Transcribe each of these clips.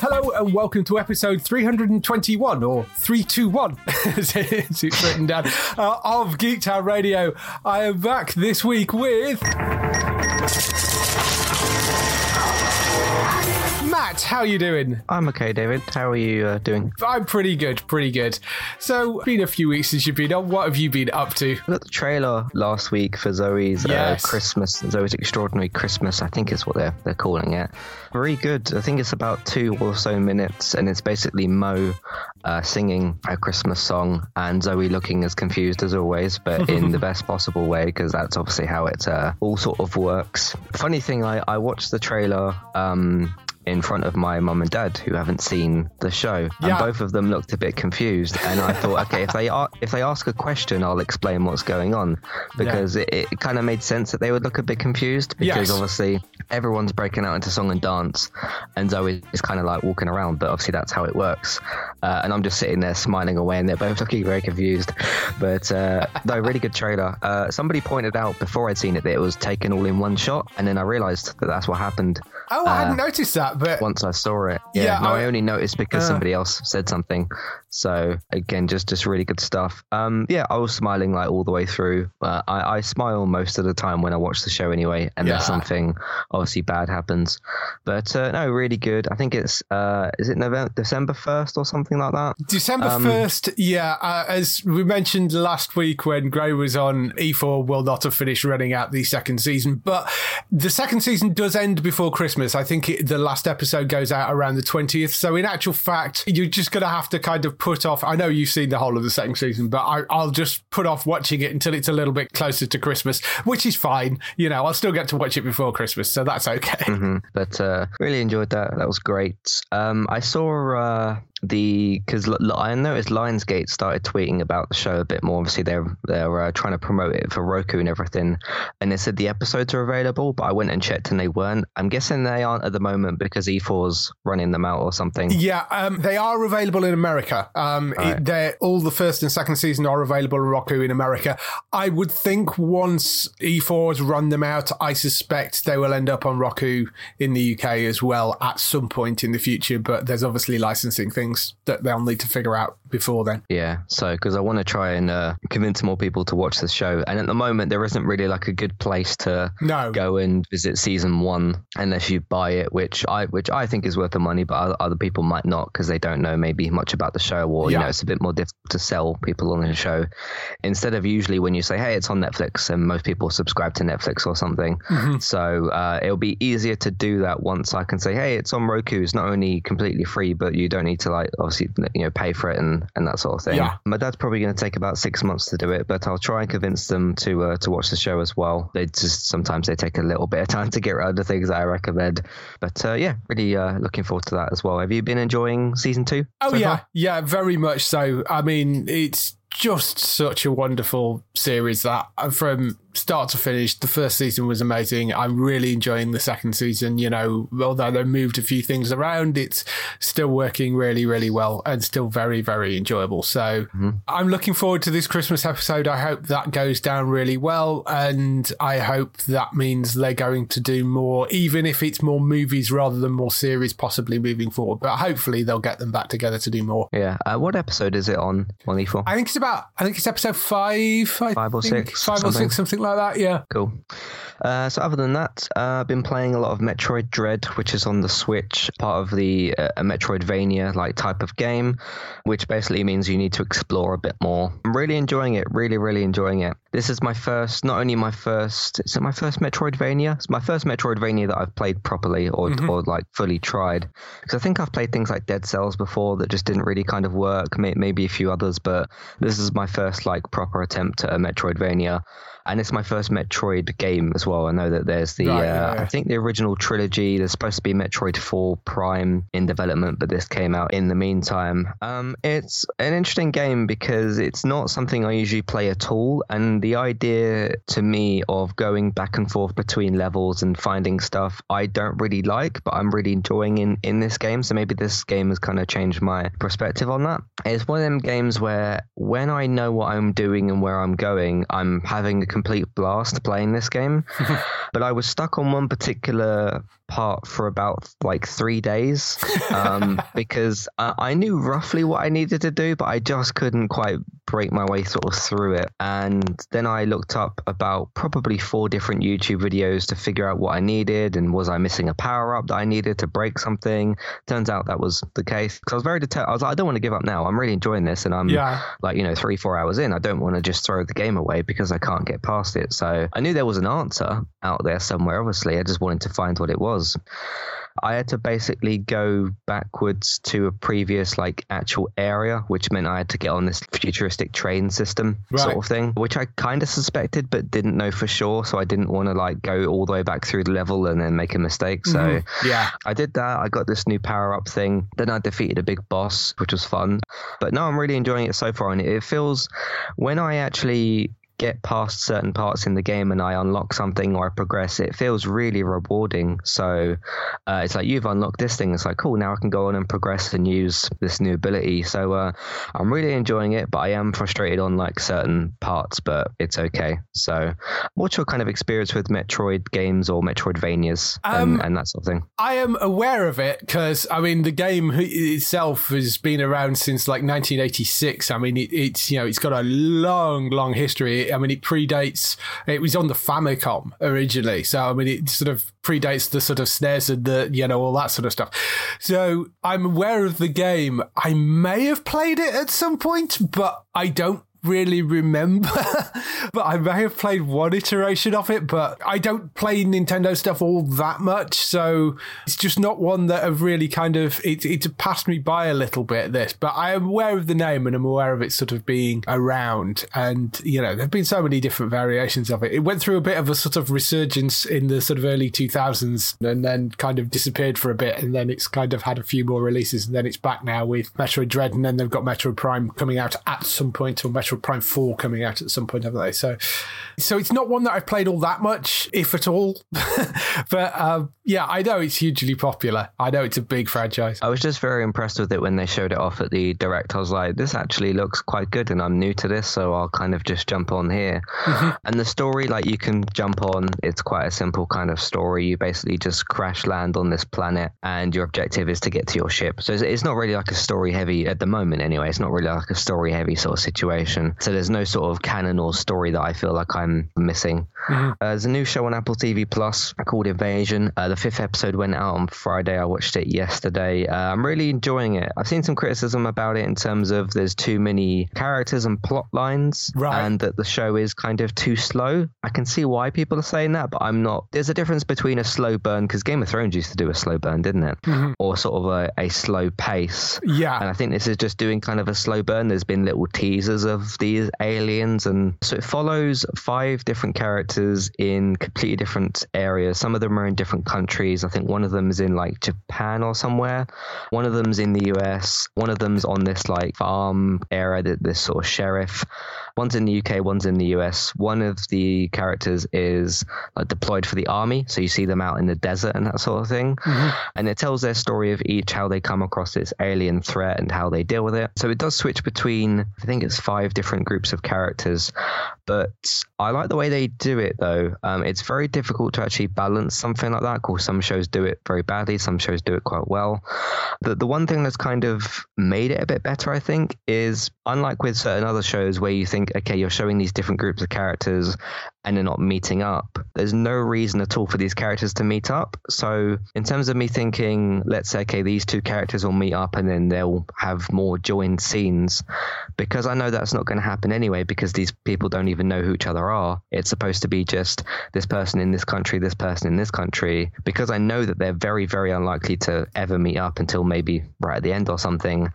Hello and welcome to episode 321 or 321 as it's written down uh, of Geektown Radio. I am back this week with Matt. How you doing? I'm okay, David. How are you uh, doing? I'm pretty good, pretty good. So, been a few weeks since you've been on. What have you been up to? I got the trailer last week for Zoey's Yes. uh, Christmas, Zoey's Extraordinary Christmas, I think is what they're they're calling it. Very good. I think it's about two or so minutes, and it's basically Mo uh, singing a Christmas song and Zoey looking as confused as always, but in the best possible way because that's obviously how it uh, all sort of works. Funny thing, I I watched the trailer. Um, in front of my mum and dad who haven't seen the show. And both of them looked a bit confused. And i thought okay if they are if they ask a question i'll explain what's going on. Because it, it kind of made sense that they would look a bit confused because Yes. obviously everyone's breaking out into song and dance. And zoey is kind of like walking around but obviously that's how it works. Uh, and i'm just sitting there smiling away and they're both looking very confused. But uh, no really good trailer. Uh, somebody pointed out before i'd seen it that it was taken all in one shot. And then i realized that that's what happened Oh, I hadn't noticed that, but once I saw it. Yeah, Yeah, no, I- I, only noticed because Uh. somebody else said something. So again, just just really good stuff. Um, yeah, I was smiling like all the way through. Uh, I, I smile most of the time when I watch the show anyway, unless Yeah. something obviously bad happens. But uh, no, really good. I think it's uh, is it November December first or something like that. December Um, 1st, yeah, uh, as we mentioned last week when Gray was on, E4 will not have finished running out the second season, but the second season does end before Christmas. I think it, the last episode goes out around the 20th. So, in actual fact, you're just going to have to kind of put off. I know you've seen the whole of the second season, but I, I'll just put off watching it until it's a little bit closer to Christmas, which is fine. You know, I'll still get to watch it before Christmas, so that's okay. hmm But uh, really enjoyed that. That was great. Um, I saw uh, the because l- l- I noticed Lionsgate started tweeting about the show a bit more. Obviously, they're they're uh, trying to promote it for Roku and everything. And they said the episodes are available, but I went and checked and they weren't. I'm guessing they aren't at the moment because E4's running them out or something. Yeah, um, they are available in America. Um, it- they're all the first and second season are available on Roku in America. I would think once E4's run them out, I suspect they will end up on Roku in the UK as well at some point in the future. But there's obviously licensing things that they'll need to figure out before then. Yeah, so because I want to try and uh, convince more people to watch the show, and at the moment there isn't really like a good place to No. go and visit season one unless you buy it, which I which I think is worth the money, but other, people might not because they don't know maybe much about the show, or you know it's a bit more difficult to sell people on the show. Instead of usually when you say, "Hey, it's on Netflix," and most people subscribe to Netflix or something, Mm-hmm. so uh, it'll be easier to do that once I can say, "Hey, it's on Roku. It's not only completely free, but you don't need to like obviously you know pay for it and and that sort of thing." Yeah. My dad's probably going to take about six months to do it, but I'll try and convince them to uh, to watch the show as well. They just sometimes they take a little bit of time to get around to things that I recommend, but uh, yeah, really uh, looking forward to that as well. Have you been enjoying season two? Oh so yeah, far? yeah, very much so. I mean, it's just such a wonderful series that uh, from start to finish, the first season was amazing. I'm really enjoying the second season. You know, although they moved a few things around, it's still working really, really well and still very, very enjoyable. So I'm looking forward to this Christmas episode. I hope that goes down really well. And I hope that means they're going to do more, even if it's more movies rather than more series, possibly moving forward. But hopefully they'll get them back together to do more. Yeah. Uh, what episode is it on on E4? I think it's about. I think it's episode five. I Five or six, Five or something. six, something like that. Yeah. Cool. Uh, so other than that, uh, I've been playing a lot of Metroid Dread, which is on the Switch, part of the uh, Metroidvania like type of game, which basically means you need to explore a bit more. I'm really enjoying it. Really, really enjoying it. This is my first, not only my first, is it my first Metroidvania? It's my first Metroidvania that I've played properly or, mm-hmm. or like fully tried. Because I think I've played things like Dead Cells before that just didn't really kind of work. Maybe a few others, but this is my first like proper attempt at a Metroidvania and it's my first Metroid game as well. I know that there's the, right, uh, yeah. I think the original trilogy. There's supposed to be Metroid 4 Prime in development, but this came out in the meantime. Um, it's an interesting game because it's not something I usually play at all, and the idea to me of going back and forth between levels and finding stuff I don't really like, but I'm really enjoying in in this game. So maybe this game has kind of changed my perspective on that. It's one of them games where when I know what I'm doing and where I'm going, I'm having a complete blast playing this game. but I was stuck on one particular part for about like three days um, because I, I knew roughly what I needed to do, but I just couldn't quite break my way sort of through it. And then I looked up about probably four different YouTube videos to figure out what I needed and was I missing a power up that I needed to break something. Turns out that was the case because I was very determined. I was like, I don't want to give up now. I'm really enjoying this, and I'm yeah. like, you know, three four hours in. I don't want to just throw the game away because I can't get past it. So I knew there was an answer out there somewhere. Obviously, I just wanted to find what it was. I had to basically go backwards to a previous like actual area, which meant I had to get on this futuristic train system right. sort of thing, which I kind of suspected but didn't know for sure. So I didn't want to like go all the way back through the level and then make a mistake. So mm-hmm. yeah, I did that. I got this new power up thing. Then I defeated a big boss, which was fun. But no, I'm really enjoying it so far, and it feels when I actually get past certain parts in the game and I unlock something or I progress, it feels really rewarding. So uh, it's like you've unlocked this thing. It's like cool. Now I can go on and progress and use this new ability. So uh, I'm really enjoying it, but I am frustrated on like certain parts. But it's okay. So what's your kind of experience with Metroid games or Metroidvanias um, and, and, that sort of thing? I am aware of it because I mean the game itself has been around since like 1986. I mean it, it's you know it's got a long, long history I mean, it predates. It was on the Famicom originally, so I mean, it sort of predates the sort of SNES and the you know all that sort of stuff. So I'm aware of the game. I may have played it at some point, but I don't really remember, but I may have played one iteration of it, but I don't play Nintendo stuff all that much. So it's just not one that have really kind of, it, it's passed me by a little bit, this, but I am aware of the name and I'm aware of it sort of being around. And, you know, there have been so many different variations of it. It went through a bit of a sort of resurgence in the sort of early 2000s and then kind of disappeared for a bit. And then it's kind of had a few more releases and then it's back now with Metroid Dread and then they've got Metroid Prime coming out at some point or Metroid Prime 4 coming out at some point, haven't they? So, so it's not one that I've played all that much, if at all. but um, yeah, I know it's hugely popular. I know it's a big franchise. I was just very impressed with it when they showed it off at the direct. I was like, this actually looks quite good, and I'm new to this, so I'll kind of just jump on here. Mm-hmm. And the story, like, you can jump on. It's quite a simple kind of story. You basically just crash land on this planet, and your objective is to get to your ship. So it's not really like a story heavy at the moment, anyway. It's not really like a story heavy sort of situation. So there's no sort of canon or story that I feel like I'm missing. Mm-hmm. Uh, there's a new show on Apple TV Plus called Invasion. Uh, the fifth episode went out on Friday. I watched it yesterday. Uh, I'm really enjoying it. I've seen some criticism about it in terms of there's too many characters and plot lines, right. and that the show is kind of too slow. I can see why people are saying that, but I'm not. There's a difference between a slow burn because Game of Thrones used to do a slow burn, didn't it? Mm-hmm. Or sort of a, a slow pace. Yeah. And I think this is just doing kind of a slow burn. There's been little teasers of these aliens, and so it follows five different characters in completely different areas. Some of them are in different countries. I think one of them is in like Japan or somewhere. One of them's in the US. One of them's on this like farm area, that this sort of sheriff. One's in the UK, one's in the US. One of the characters is uh, deployed for the army, so you see them out in the desert and that sort of thing. Mm-hmm. And it tells their story of each, how they come across this alien threat and how they deal with it. So it does switch between, I think it's five different groups of characters. But I like the way they do it, though. Um, it's very difficult to actually balance something like that. Of course, some shows do it very badly, some shows do it quite well. The, the one thing that's kind of made it a bit better, I think, is unlike with certain other shows where you think think, okay, you're showing these different groups of characters and they're not meeting up. There's no reason at all for these characters to meet up. So, in terms of me thinking, let's say, okay, these two characters will meet up and then they'll have more joined scenes, because I know that's not going to happen anyway, because these people don't even know who each other are. It's supposed to be just this person in this country, this person in this country, because I know that they're very, very unlikely to ever meet up until maybe right at the end or something.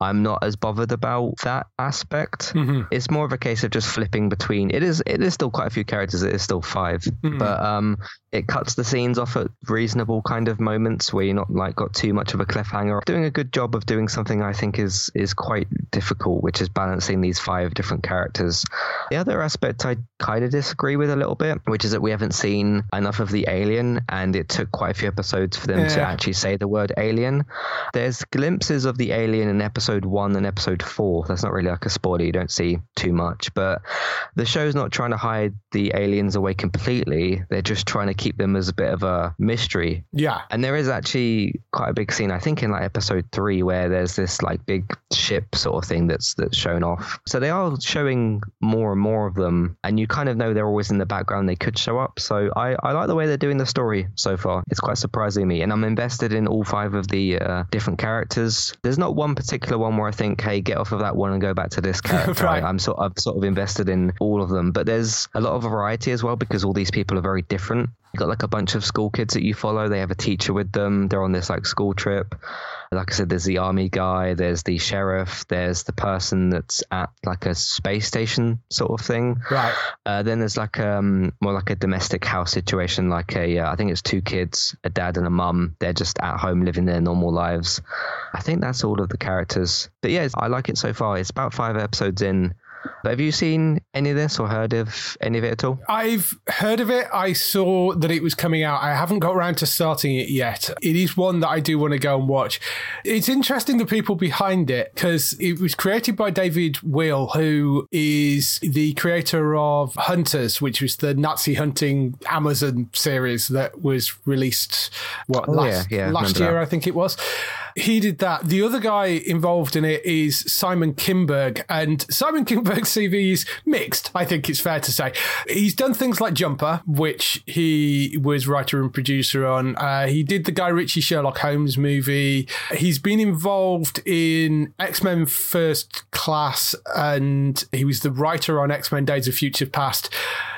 I'm not as bothered about that aspect. Mm-hmm. It's more of a case of just flipping between. It is it is still quite a few characters. It is still 5 mm-hmm. but um, it cuts the scenes off at reasonable kind of moments where you're not like got too much of a cliffhanger. Doing a good job of doing something I think is is quite difficult, which is balancing these five different characters. The other aspect I kind of disagree with a little bit, which is that we haven't seen enough of the alien, and it took quite a few episodes for them yeah. to actually say the word alien. There's glimpses of the alien in episode one and episode four. That's not really like a spoiler; you don't see too much, but the show's not trying to hide the aliens away completely. They're just trying to keep them as a bit of a mystery. Yeah. And there is actually quite a big scene, I think, in like episode three, where there's this like big ship sort of thing that's that's shown off. So they are showing more and more of them, and you kind of know they're always in the background. They could show up. So I, I like the way they're doing the story so far. It's quite surprising me, and I'm invested in all five of the uh, different characters. There's not one particular one where I think, hey, get off of that one and go back to this character. right. I, I'm sort of sort of invested in all of them, but there's a lot of variety as well because all these people are very different. You got like a bunch of school kids that you follow. They have a teacher with them. They're on this like school trip. Like I said, there's the army guy. There's the sheriff. There's the person that's at like a space station sort of thing. Right. Uh, then there's like um more like a domestic house situation. Like a uh, I think it's two kids, a dad and a mum. They're just at home living their normal lives. I think that's all of the characters. But yeah, I like it so far. It's about five episodes in. But have you seen any of this or heard of any of it at all? I've heard of it. I saw that it was coming out. I haven't got around to starting it yet. It is one that I do want to go and watch. It's interesting the people behind it because it was created by David Weil, who is the creator of Hunters, which was the Nazi hunting Amazon series that was released what oh, last, yeah, yeah, last year, that. I think it was. He did that. The other guy involved in it is Simon Kinberg, and Simon Kinberg's CV is mixed. I think it's fair to say he's done things like Jumper, which he was writer and producer on. Uh, he did the Guy Ritchie Sherlock Holmes movie. He's been involved in X Men First Class, and he was the writer on X Men Days of Future Past.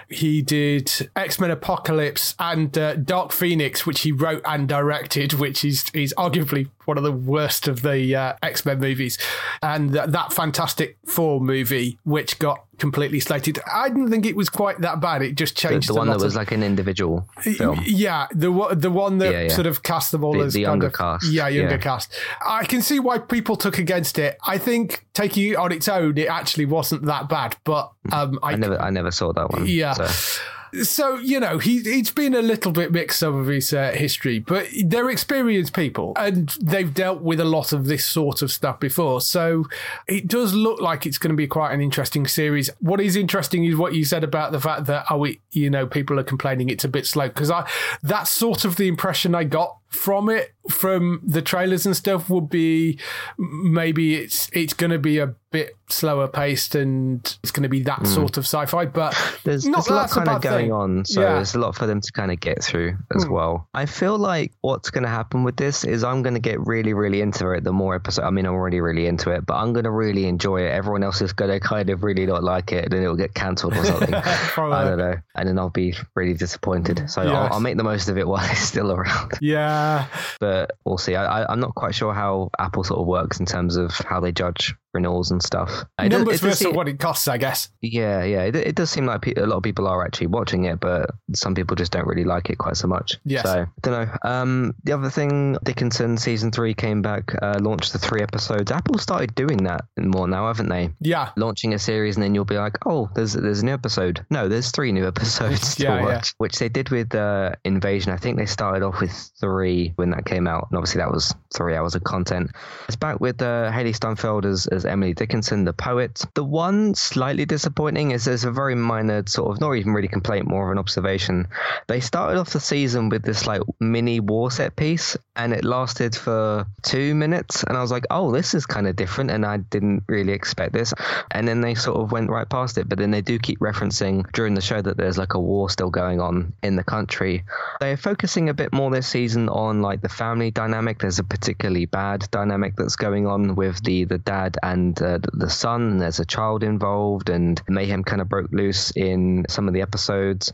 He did X Men Apocalypse and uh, Dark Phoenix, which he wrote and directed, which is is arguably one of the worst of the uh, X Men movies, and th- that Fantastic Four movie, which got completely slated. I didn't think it was quite that bad. It just changed. The, the one that was of, like an individual film. Yeah, the the one that yeah, yeah. sort of cast them all the, as the younger of, cast. Yeah, younger yeah. cast. I can see why people took against it. I think taking it on its own, it actually wasn't that bad. But um, I, I never, I never saw that one. Yeah. So so you know he he's been a little bit mixed up of his uh, history, but they're experienced people and they've dealt with a lot of this sort of stuff before. So it does look like it's going to be quite an interesting series. What is interesting is what you said about the fact that oh, you know, people are complaining it's a bit slow because I that's sort of the impression I got from it from the trailers and stuff would be maybe it's it's going to be a bit slower paced and it's going to be that mm. sort of sci-fi but there's, there's a lot kind of going thing. on so yeah. there's a lot for them to kind of get through as mm. well i feel like what's going to happen with this is i'm going to get really really into it the more episode i mean i'm already really into it but i'm going to really enjoy it everyone else is going to kind of really not like it and then it'll get cancelled or something i don't know and then i'll be really disappointed so yes. I'll, I'll make the most of it while it's still around yeah Ah. but we'll see. I, I, am not quite sure how Apple sort of works in terms of how they judge renewals and stuff. Numbers does, versus what it costs, I guess. Yeah, yeah. It, it does seem like a lot of people are actually watching it, but some people just don't really like it quite so much. Yes. So, I don't know. Um, the other thing, Dickinson season three came back, uh, launched the three episodes. Apple started doing that more now, haven't they? Yeah. Launching a series and then you'll be like, oh, there's there's a new episode. No, there's three new episodes to yeah, watch, yeah. which they did with uh, Invasion. I think they started off with three when that came out, and obviously that was three hours of content. It's back with uh, Hailee Steinfeld as, as Emily Dickinson, the poet. The one slightly disappointing is there's a very minor sort of, not even really complaint, more of an observation. They started off the season with this like mini war set piece, and it lasted for two minutes, and I was like, oh, this is kind of different, and I didn't really expect this. And then they sort of went right past it, but then they do keep referencing during the show that there's like a war still going on in the country. They're focusing a bit more this season on like the family dynamic. There's a particularly bad dynamic that's going on with the the dad and uh, the son. There's a child involved, and mayhem kind of broke loose in some of the episodes.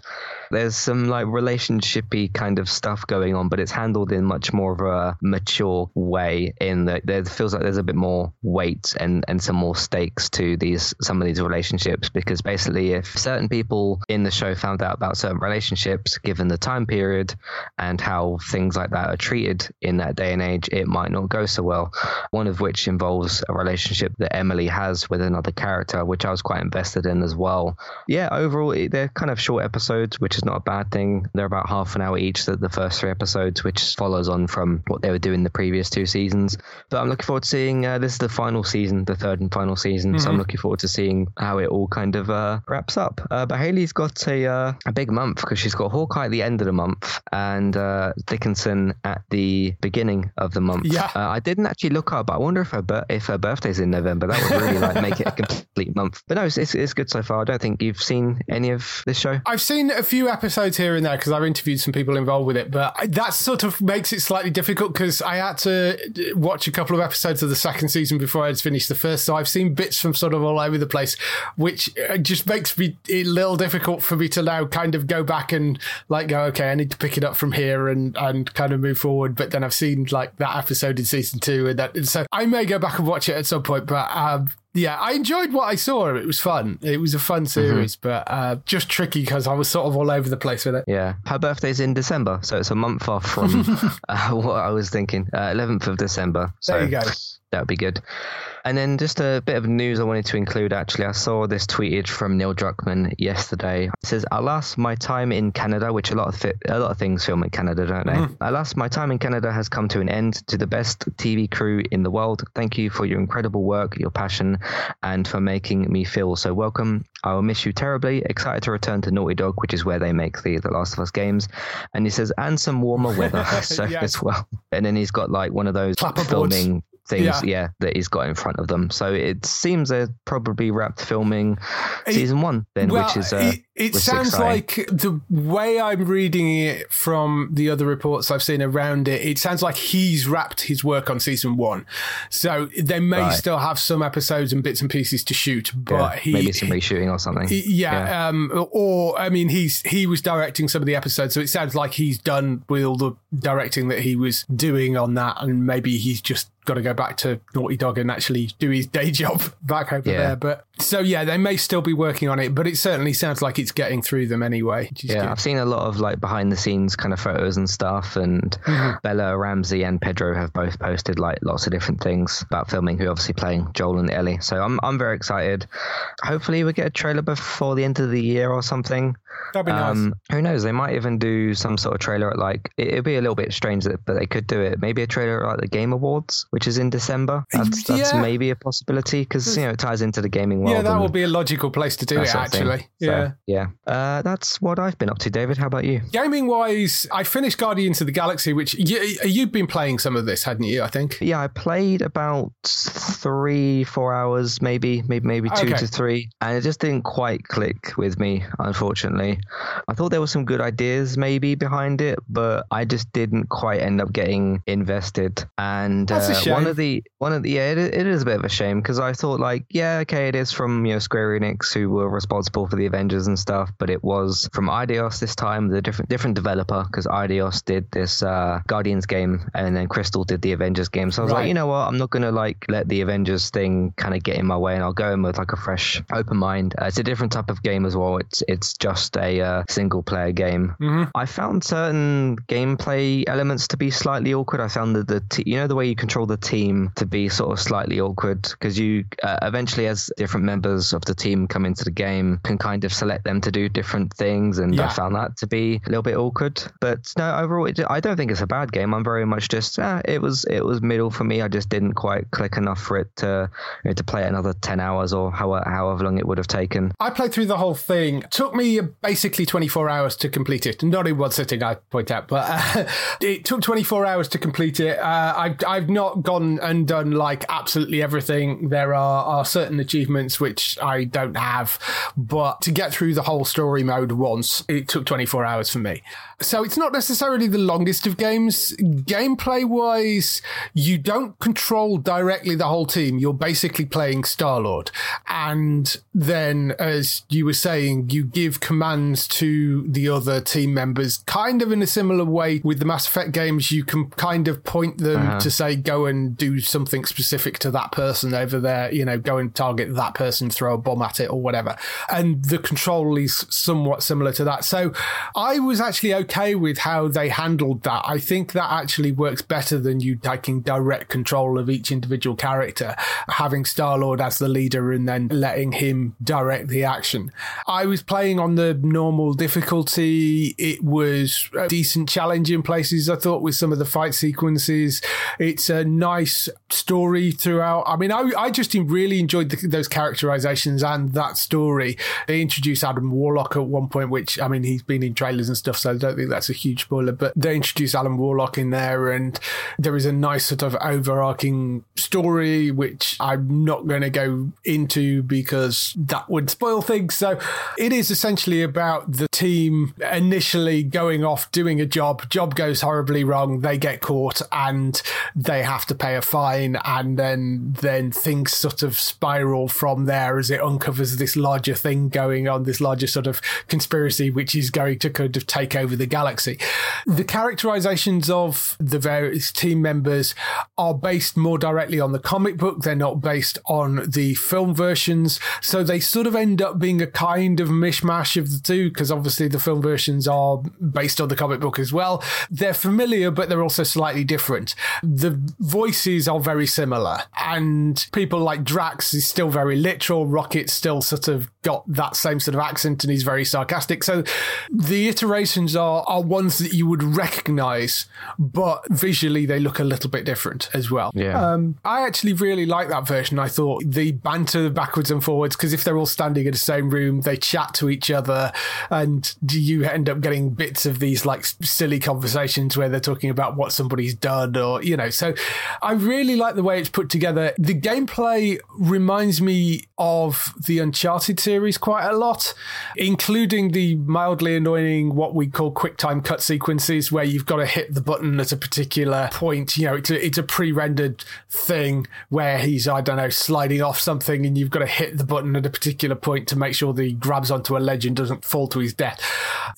There's some like relationshipy kind of stuff going on, but it's handled in much more of a mature way. In that there feels like there's a bit more weight and and some more stakes to these some of these relationships because basically if certain people in the show found out about certain relationships given the time period and how things like that are treated in that day and age it might not go so well one of which involves a relationship that Emily has with another character which I was quite invested in as well yeah overall they're kind of short episodes which is not a bad thing they're about half an hour each the, the first three episodes which follows on from what they were doing the previous two seasons but I'm looking forward to seeing uh, this is the final season the third and final season mm-hmm. so I'm looking forward to seeing how it all kind of uh, wraps up. Uh, but Hailee's got a uh, a big month because she's got Hawkeye at the end of the month and uh, Dickinson at the beginning of the month. Yeah, uh, I didn't actually look up. I wonder if her if her birthday's in November. That would really like make it a complete month. But no, it's, it's, it's good so far. I don't think you've seen any of this show. I've seen a few episodes here and there because I've interviewed some people involved with it. But that sort of makes it slightly difficult because I had to watch a couple of episodes of the second season before I'd finished the first. So I've seen bits from sort of all over the place, which uh, just makes me a little difficult for me to now kind of go back and like go, okay, I need to pick it up from here and and kind of move forward. But then I've seen like that episode in season two, and that and so I may go back and watch it at some point. But um, yeah, I enjoyed what I saw. It was fun. It was a fun mm-hmm. series, mm-hmm. but uh, just tricky because I was sort of all over the place with it. Yeah, her birthday's in December, so it's a month off from uh, what I was thinking. Uh, eleventh of December. So there you go. That would be good. And then just a bit of news I wanted to include actually. I saw this tweeted from Neil Druckmann yesterday. It says, Alas, my time in Canada, which a lot of a lot of things film in Canada, don't they? Mm. Alas, my time in Canada has come to an end. To the best TV crew in the world, thank you for your incredible work, your passion, and for making me feel so welcome. I will miss you terribly. Excited to return to Naughty Dog, which is where they make the The Last of Us games. And he says, and some warmer weather so yes. as well. And then he's got like one of those filming things, yeah. yeah. that he's got in front of them. So it seems they're probably wrapped filming season one then, well, which is uh, it, it sounds exciting. like the way I'm reading it from the other reports I've seen around it, it sounds like he's wrapped his work on season one. So they may right. still have some episodes and bits and pieces to shoot, but yeah, he maybe some reshooting or something. He, yeah, yeah. Um, or I mean, he's he was directing some of the episodes, so it sounds like he's done with all the directing that he was doing on that, and maybe he's just got to go back to Naughty Dog and actually do his day job back over yeah. there. But so yeah, they may still be working on it, but it certainly sounds like it's getting through them anyway. Yeah. I've seen a lot of like behind the scenes kind of photos and stuff, and mm-hmm. Bella Ramsey and Pedro have both posted like lots of different things about filming. Who obviously playing Joel and Ellie, so I'm I'm very excited. Hopefully, we get a trailer before the end of the year or something. That'd be um, nice. Who knows? They might even do some sort of trailer at like it'd be a little bit strange, that, but they could do it. Maybe a trailer at like the Game Awards, which is in December. That's, that's maybe a possibility because you know it ties into the gaming world. Yeah, that would be a logical place to do it. Actually, yeah, so, yeah. Uh, that's what I've been up to, David. How about you? Gaming wise, I finished Guardians of the Galaxy, which you, you've been playing some of this, hadn't you? I think. Yeah, I played about three, four hours, maybe, maybe, maybe two okay. to three, and it just didn't quite click with me, unfortunately. I thought there were some good ideas maybe behind it, but I just didn't quite end up getting invested. And uh, one of the one of the yeah, it, it is a bit of a shame because I thought like yeah, okay, it is from you know Square Enix who were responsible for the Avengers and stuff, but it was from Eidos this time, the different different developer because Eidos did this uh, Guardians game and then Crystal did the Avengers game. So I was right. like, you know what, I'm not gonna like let the Avengers thing kind of get in my way, and I'll go in with like a fresh, open mind. Uh, it's a different type of game as well. It's it's just a uh, single player game. Mm-hmm. I found certain gameplay elements to be slightly awkward. I found that the t- you know the way you control the the team to be sort of slightly awkward because you uh, eventually, as different members of the team come into the game, can kind of select them to do different things, and Yeah. I found that to be a little bit awkward. But no, overall, it, I don't think it's a bad game. I'm very much just uh, it was it was middle for me. I just didn't quite click enough for it to you know, to play another ten hours or however however long it would have taken. I played through the whole thing. Took me basically 24 hours to complete it. Not in one sitting, I point out, but uh, it took 24 hours to complete it. Uh, I've, I've not gone and done like absolutely everything. There are, are certain achievements which I don't have, but to get through the whole story mode once, it took 24 hours for me. So it's not necessarily the longest of games. Gameplay wise, you don't control directly the whole team. You're basically playing Star Lord. And then, as you were saying, you give commands to the other team members, kind of in a similar way with the Mass Effect games. You can kind of point them uh-huh. to say, go and do something specific to that person over there, you know, go and target that person, throw a bomb at it or whatever. And the control is somewhat similar to that. So I was actually okay with how they handled that. I think that actually works better than you taking direct control of each individual character, having Star Lord as the leader and then letting him direct the action. I was playing on the normal difficulty. It was a decent challenge in places, I thought, with some of the fight sequences. It's a nice story throughout. I mean, I, I just really enjoyed the, those characterizations and that story. They introduced Adam Warlock at one point, which, I mean, he's been in trailers and stuff, so I don't think that's a huge spoiler, but they introduced Alan Warlock in there, and there is a nice sort of overarching story, which I'm not going to go into because that would spoil things. So it is essentially about the team initially going off doing a job. Job goes horribly wrong. They get caught and they have to pay a fine. And then, then things sort of spiral from there as it uncovers this larger thing going on, this larger sort of conspiracy, which is going to kind of take over the galaxy. The characterizations of the various team members are based more directly on the comic book. They're not based on the film versions. So they sort of end up being a kind of mishmash of the two, because obviously the film versions are based on the comic book as well. They're familiar, but they're also slightly different. The voices are very similar, and people like Drax is still very literal. Rocket still sort of got that same sort of accent, and he's very sarcastic. So the iterations are are ones that you would recognize, but visually they look a little bit different as well. Yeah. Um, I actually really like that version. I thought the banter backwards and forwards, because if they're all standing in the same room, they chat to each other, and do you end up getting bits of these like silly conversations where they're talking about what somebody's done, or you know. So I really like the way it's put together. The gameplay reminds me of the Uncharted series quite a lot, including the mildly annoying what we call quick time cut sequences where you've got to hit the button at a particular point. You know, it's a, it's a pre-rendered thing where he's, I don't know, sliding off something and you've got to hit the button at a particular point to make sure that he grabs onto a ledge and doesn't fall to his death.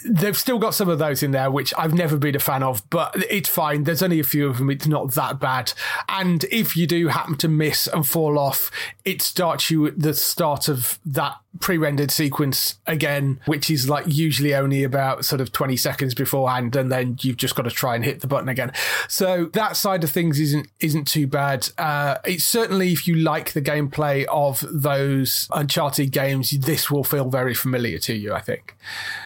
They've still got some of those in there, which I've never been a fan of, but it's fine. There's only a few of them. It's not that bad. And if you do happen to miss and fall off, it starts you the start of that pre-rendered sequence again, which is like usually only about sort of 20 seconds beforehand, and then you've just got to try and hit the button again. So that side of things isn't isn't too bad. Uh, it's certainly if you like the gameplay of those Uncharted games, this will feel very familiar to you, I think.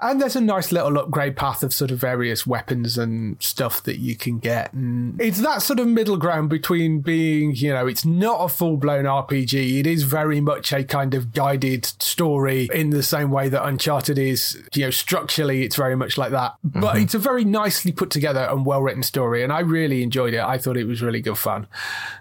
And there's a nice little upgrade path of sort of various weapons and stuff that you can get. And it's that sort of middle ground between being, you know, it's not a full blown RPG. It is very much a kind of guided story in the same way that Uncharted is, you know, structurally it's very much like that. But it's a very nicely put together and well written story. And I really enjoyed it. I thought it was really good fun.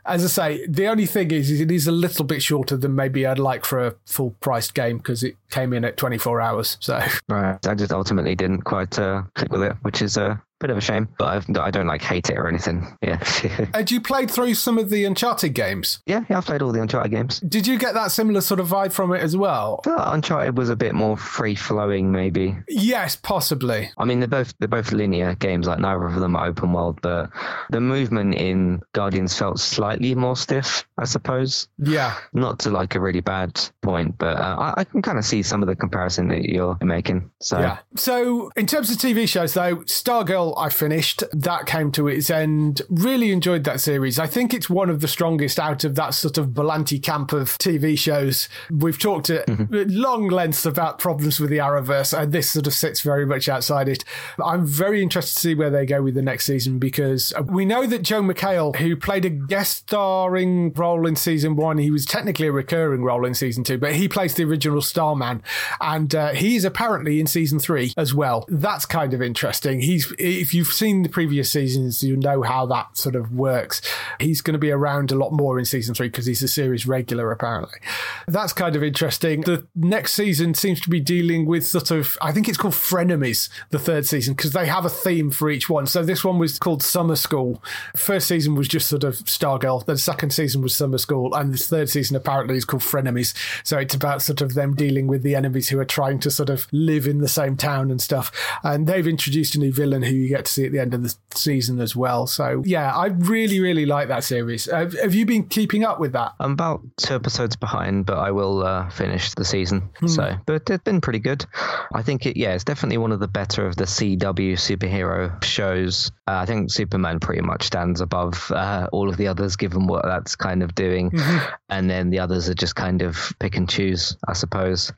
As I say, the only thing is, is it is a little bit shorter than maybe I'd like for a full priced game because it came in at 24 hours. So Right. I just ultimately didn't quite uh, click with it, which is a bit of a shame. But I've, I don't like hate it or anything. Yeah. Had you played through some of the Uncharted games? yeah, yeah. I've played all the Uncharted games. Did you get that similar sort of vibe from it as well? Uncharted was a bit more free flowing, maybe. Yes, possibly. I mean, they're both they're both linear games. Like neither of them are open world, but the movement in Guardians felt slightly more stiff, I suppose. Yeah. Not to like a really bad point, but uh, I, I can kind of see some of the comparison that you're making. So Yeah. So, in terms of TV shows, though, Stargirl I finished. That came to its end. Really enjoyed that series. I think it's one of the strongest out of that sort of Berlanti camp of TV shows. We've talked at mm-hmm. long lengths about problems with the Arrowverse, and this sort of sits very much outside it. I'm very interested to see where they go with the next season because we know that Joel McHale, who played a guest starring role in season one, he was technically a recurring role in season two, but he plays the original Starman, and uh, he's apparently in season three as well. That's kind of interesting. He's if you've seen the previous seasons, you know how that sort of works. He's going to be around a lot more in season three because he's a series regular apparently. That's kind of interesting. The next season seems to be dealing with sort of I think it's called frenemies. The third season because they have a theme for each one. So this one was called Summer School. First season was just sort of Stargirl. The second season was Summer School, and the third season apparently is called Frenemies. So it's about sort of them dealing with the enemies who are trying to sort of live in the same town and stuff. And they've introduced a new villain who you get to see at the end of the season as well. So yeah, I really, really like that series. Uh, have you been keeping up with that? I'm about two episodes behind, but I will uh, finish the season. Hmm. So, but it's been pretty good. I think it, yeah, it's definitely one of the better of the CW superhero shows. Uh, I think Superman pretty much stands above uh, all of the others, given what that's kind of doing. Mm-hmm. And then the others are just kind of pick and choose, I suppose.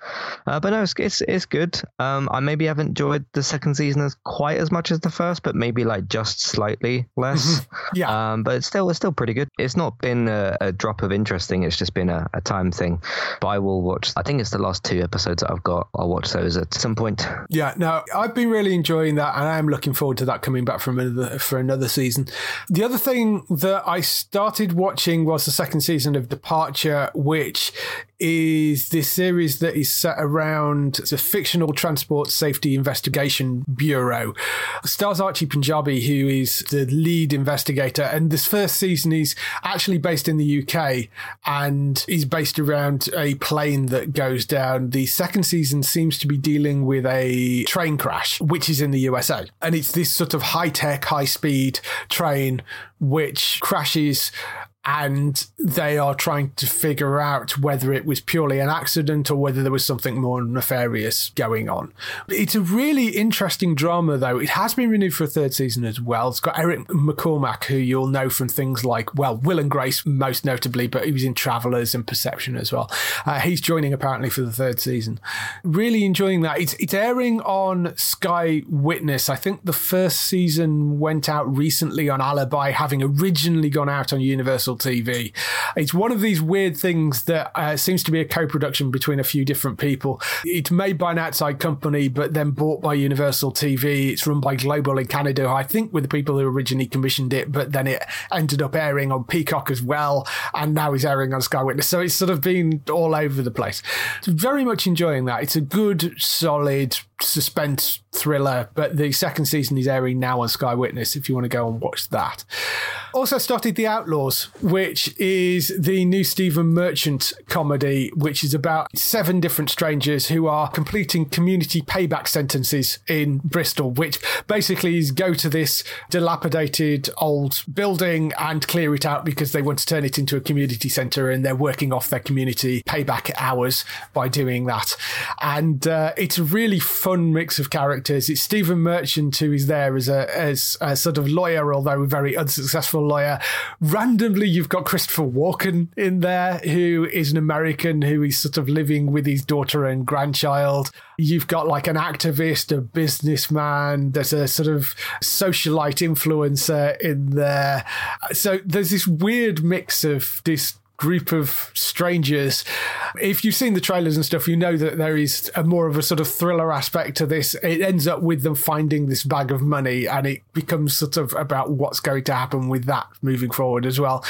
Uh, but no, it's, it's, it's good. Um, I maybe haven't enjoyed the second season as quite as much as the first, but maybe like just slightly less. Mm-hmm. Yeah. Um, but it's still it's still pretty good. It's not been a, a drop of interesting. It's just been a, a, time thing. But I will watch. I think it's the last two episodes that I've got. I'll watch those at some point. Yeah. No, I've been really enjoying that, and I am looking forward to that coming back from another for another season. The other thing that I started watching was the second season of Departure, which is this series that is set around the fictional transport safety investigation bureau. Stars Archie Panjabi, who is the lead investigator, and this first season is actually based in the UK and is based around a plane that goes down. The second season seems to be dealing with a train crash, which is in the USA, and it's this sort of high tech, high speed train which crashes and they are trying to figure out whether it was purely an accident or whether there was something more nefarious going on. It's a really interesting drama, though. It has been renewed for a third season as well. It's got Eric McCormack, who you'll know from things like, well, Will and Grace most notably, but he was in Travelers and Perception as well. Uh, he's joining apparently for the third season. Really enjoying that. It's, it's airing on Sky Witness. I think the first season went out recently on Alibi, having originally gone out on Universal TV. It's one of these weird things that uh, seems to be a co-production between a few different people. It's made by an outside company, but then bought by Universal TV. It's run by Global in Canada, I think, with the people who originally commissioned it, but then it ended up airing on Peacock as well, and now is airing on Sky Witness. So it's sort of been all over the place. Very much enjoying that. It's a good, solid suspense thriller, but the second season is airing now on Sky Witness if you want to go and watch that. Also started The Outlaws, which is the new Stephen Merchant comedy, which is about seven different strangers who are completing community payback sentences in Bristol, which basically is go to this dilapidated old building and clear it out because they want to turn it into a community centre and they're working off their community payback hours by doing that. And uh, it's really fun mix of characters. It's Stephen Merchant who is there as a, as a sort of lawyer, although a very unsuccessful lawyer. Randomly, you've got Christopher Walken in there, who is an American who is sort of living with his daughter and grandchild. You've got like an activist, a businessman, there's a sort of socialite influencer in there. So there's this weird mix of this group of strangers. If you've seen the trailers and stuff, you know that there is a more of a sort of thriller aspect to this. It ends up with them finding this bag of money and it becomes sort of about what's going to happen with that moving forward as well.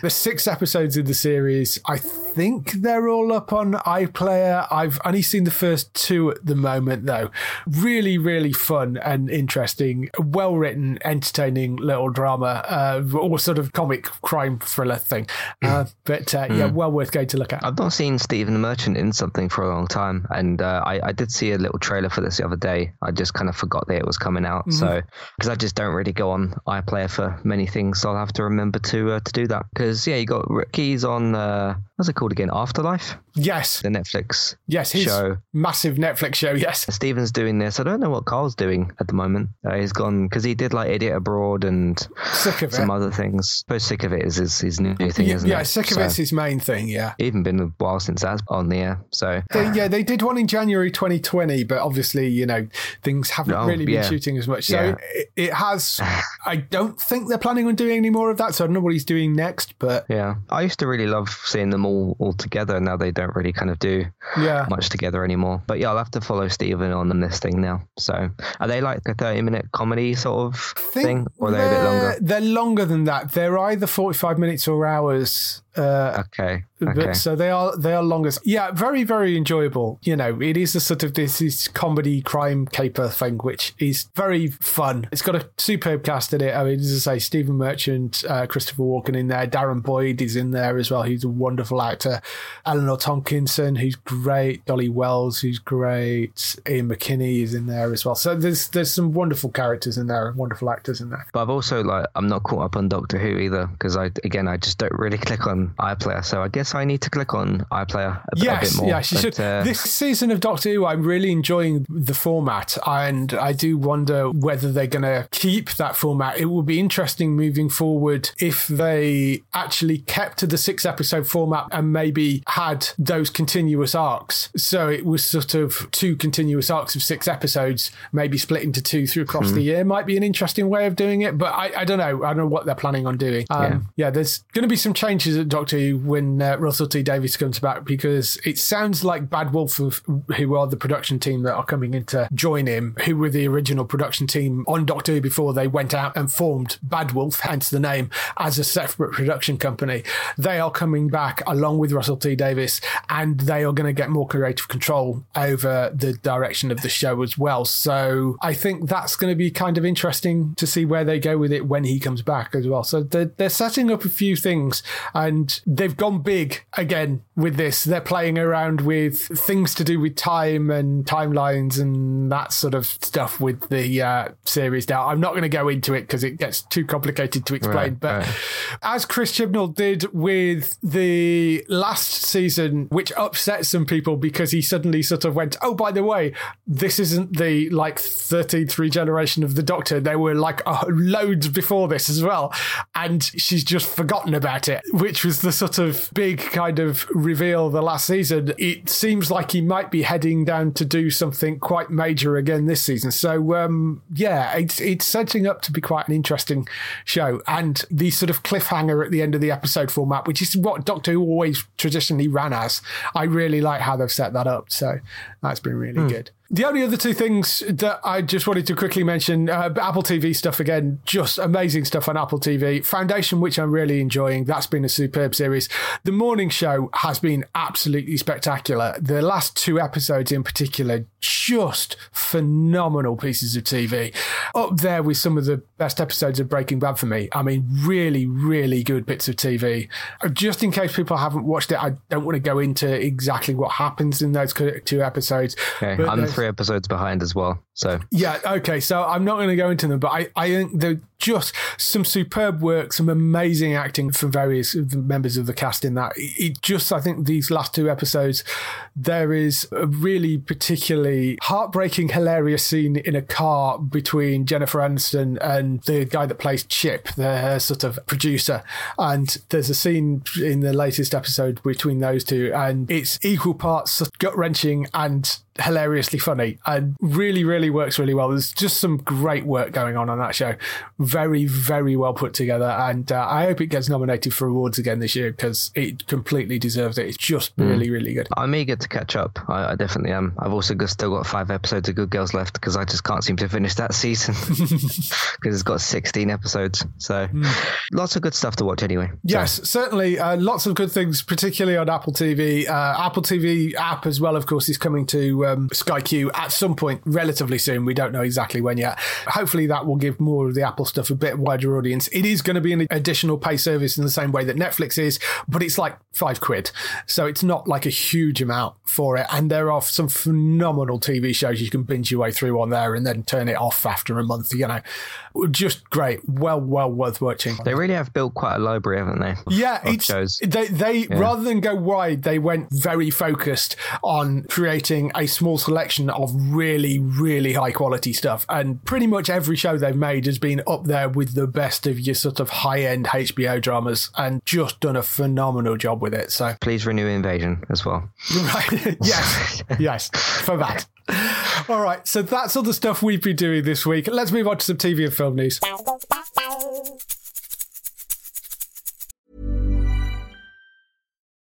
There's six episodes in the series. I think they're all up on iPlayer. I've only seen the first two at the moment though. Really, really fun and interesting, well written, entertaining little drama, uh, or sort of comic crime thriller thing. Uh, but but uh, mm. yeah, hmm. well worth going to look at. I've not seen Stephen Merchant in something for a long time, and uh, I, I, did see a little trailer for this the other day. I just kind of forgot that it was coming out, mm-hmm. so because I just don't really go on iPlayer for many things, so I'll have to remember to uh, to do that. Because yeah, you got Ricky's on. Uh, what's it called again? Afterlife, Yes, the Netflix yes, his show. massive Netflix show. Yes, Stephen's doing this. I don't know what Karl's doing at the moment. Uh, he's gone because he did like Idiot Abroad and sick of some it. other things. I Suppose sick of it is his, his new thing, Yeah, isn't yeah, it? Yeah, sick of So, it's his main thing. Yeah. Even been a while since that's on the air. So They, yeah, they did one in January 2020, but obviously, you know, things haven't Oh, really been yeah. shooting as much. So Yeah. it, it has. I don't think they're planning on doing any more of that. So I don't know what he's doing next, but yeah, I used to really love seeing them all all together. Now they don't really kind of do yeah. much together anymore. But yeah, I'll have to follow Stephen on this thing now. So are they like a thirty minute comedy sort of thing, or are they a bit longer? They're longer than that. They're either 45 minutes or hours. Uh, Okay, okay. So they are they are longer. Yeah, very very enjoyable. You know, it is a sort of this is comedy crime caper thing, which is very fun. It's got a superb cast in it. I mean, as I say, Stephen Merchant, uh, Christopher Walken in there, Darren Boyd is in there as well. He's a wonderful actor. Eleanor Tomlinson, who's great. Dolly Wells, who's great. Ian McKinney is in there as well. So there's there's some wonderful characters in there, and wonderful actors in there. But I've also like I'm not caught up on Doctor Who either because I again I just don't really click on iPlayer. So I guess I need to click on iPlayer a, bit- a bit more. yes, you But, should. uh, this season of Doctor Who, I'm really enjoying the format, and I do wonder whether they're going to keep that format. It will be interesting moving forward if they actually kept to the six episode format and maybe had those continuous arcs. So it was sort of two continuous arcs of six episodes, maybe split into two through across Hmm. the year. Might be an interesting way of doing it, but I, I don't know. I don't know what they're planning on doing. Um, yeah. there's going to be some changes at Doctor Who when uh, Uh, Russell T Davies comes back because it sounds like Bad Wolf, who are the production team that are coming in to join him, who were the original production team on Doctor Who before they went out and formed Bad Wolf, hence the name, as a separate production company. They are coming back along with Russell T Davies, and they are going to get more creative control over the direction of the show as well. So I think that's going to be kind of interesting to see where they go with it when he comes back as well. So they're, they're setting up a few things, and they've gone big again with this. They're playing around with things to do with time and timelines and that sort of stuff with the uh, series now. I'm not going to go into it because it gets too complicated to explain, Right, but right. as Chris Chibnall did with the last season, which upset some people because he suddenly sort of went, "Oh, by the way, this isn't the like 13th regeneration of the Doctor. There were like uh, loads before this as well," and she's just forgotten about it, which was the sort of big kind of reveal the last season. It seems like he might be heading down to do something quite major again this season. So um, yeah, it's it's setting up to be quite an interesting show, and the sort of cliffhanger at the end of the episode format, which is what Doctor Who always traditionally ran as. I really like how they've set that up. So that's been really good. The only other two things that I just wanted to quickly mention uh, Apple TV stuff again, just amazing stuff on Apple TV. Foundation, which I'm really enjoying, that's been a superb series. The morning show has been absolutely spectacular. The last two episodes in particular, just phenomenal pieces of TV. Up there with some of the best episodes of Breaking Bad for me. I mean, really, really good bits of TV. Just in case people haven't watched it, I don't want to go into exactly what happens in those two episodes. okay. but three episodes behind as well. So yeah, okay. So I'm not going to go into them, but I, I think they're just some superb work, some amazing acting from various members of the cast in that. It just, I think these last two episodes, there is a really particularly heartbreaking, hilarious scene in a car between Jennifer Aniston and the guy that plays Chip, the sort of producer. And there's a scene in the latest episode between those two, and it's equal parts gut wrenching and hilariously funny and really really works really well there's just some great work going on on that show very very well put together and uh, i hope it gets nominated for awards again this year because it completely deserves it it's just really really good I'm eager to catch up. I, I definitely am. I've also got, still got five episodes of Good Girls left because I just can't seem to finish that season because it's got 16 episodes. So lots of good stuff to watch anyway. So, Yes, certainly. Uh, lots of good things, particularly on Apple TV. Uh, Apple TV app as well, of course, is coming to um, Sky Q at some point relatively relatively soon. We don't know exactly when yet. Hopefully, that will give more of the Apple stuff a bit wider audience. It is going to be an additional pay service in the same way that Netflix is, but it's like five quid. So it's not like a huge amount for it. And there are some phenomenal TV shows you can binge your way through on there and then turn it off after a month, you know. Just great. Well, well worth watching. They really have built quite a library, haven't they? Yeah, it's, shows. they they yeah. rather than go wide, they went very focused on creating a small selection of really, really high quality stuff. And pretty much every show they've made has been up there with the best of your sort of high end HBO dramas and just done a phenomenal job with it. So please renew Invasion as well. Right. yes. yes. For that. All right. So that's all the stuff we've been doing this week. Let's move on to some TV and film news.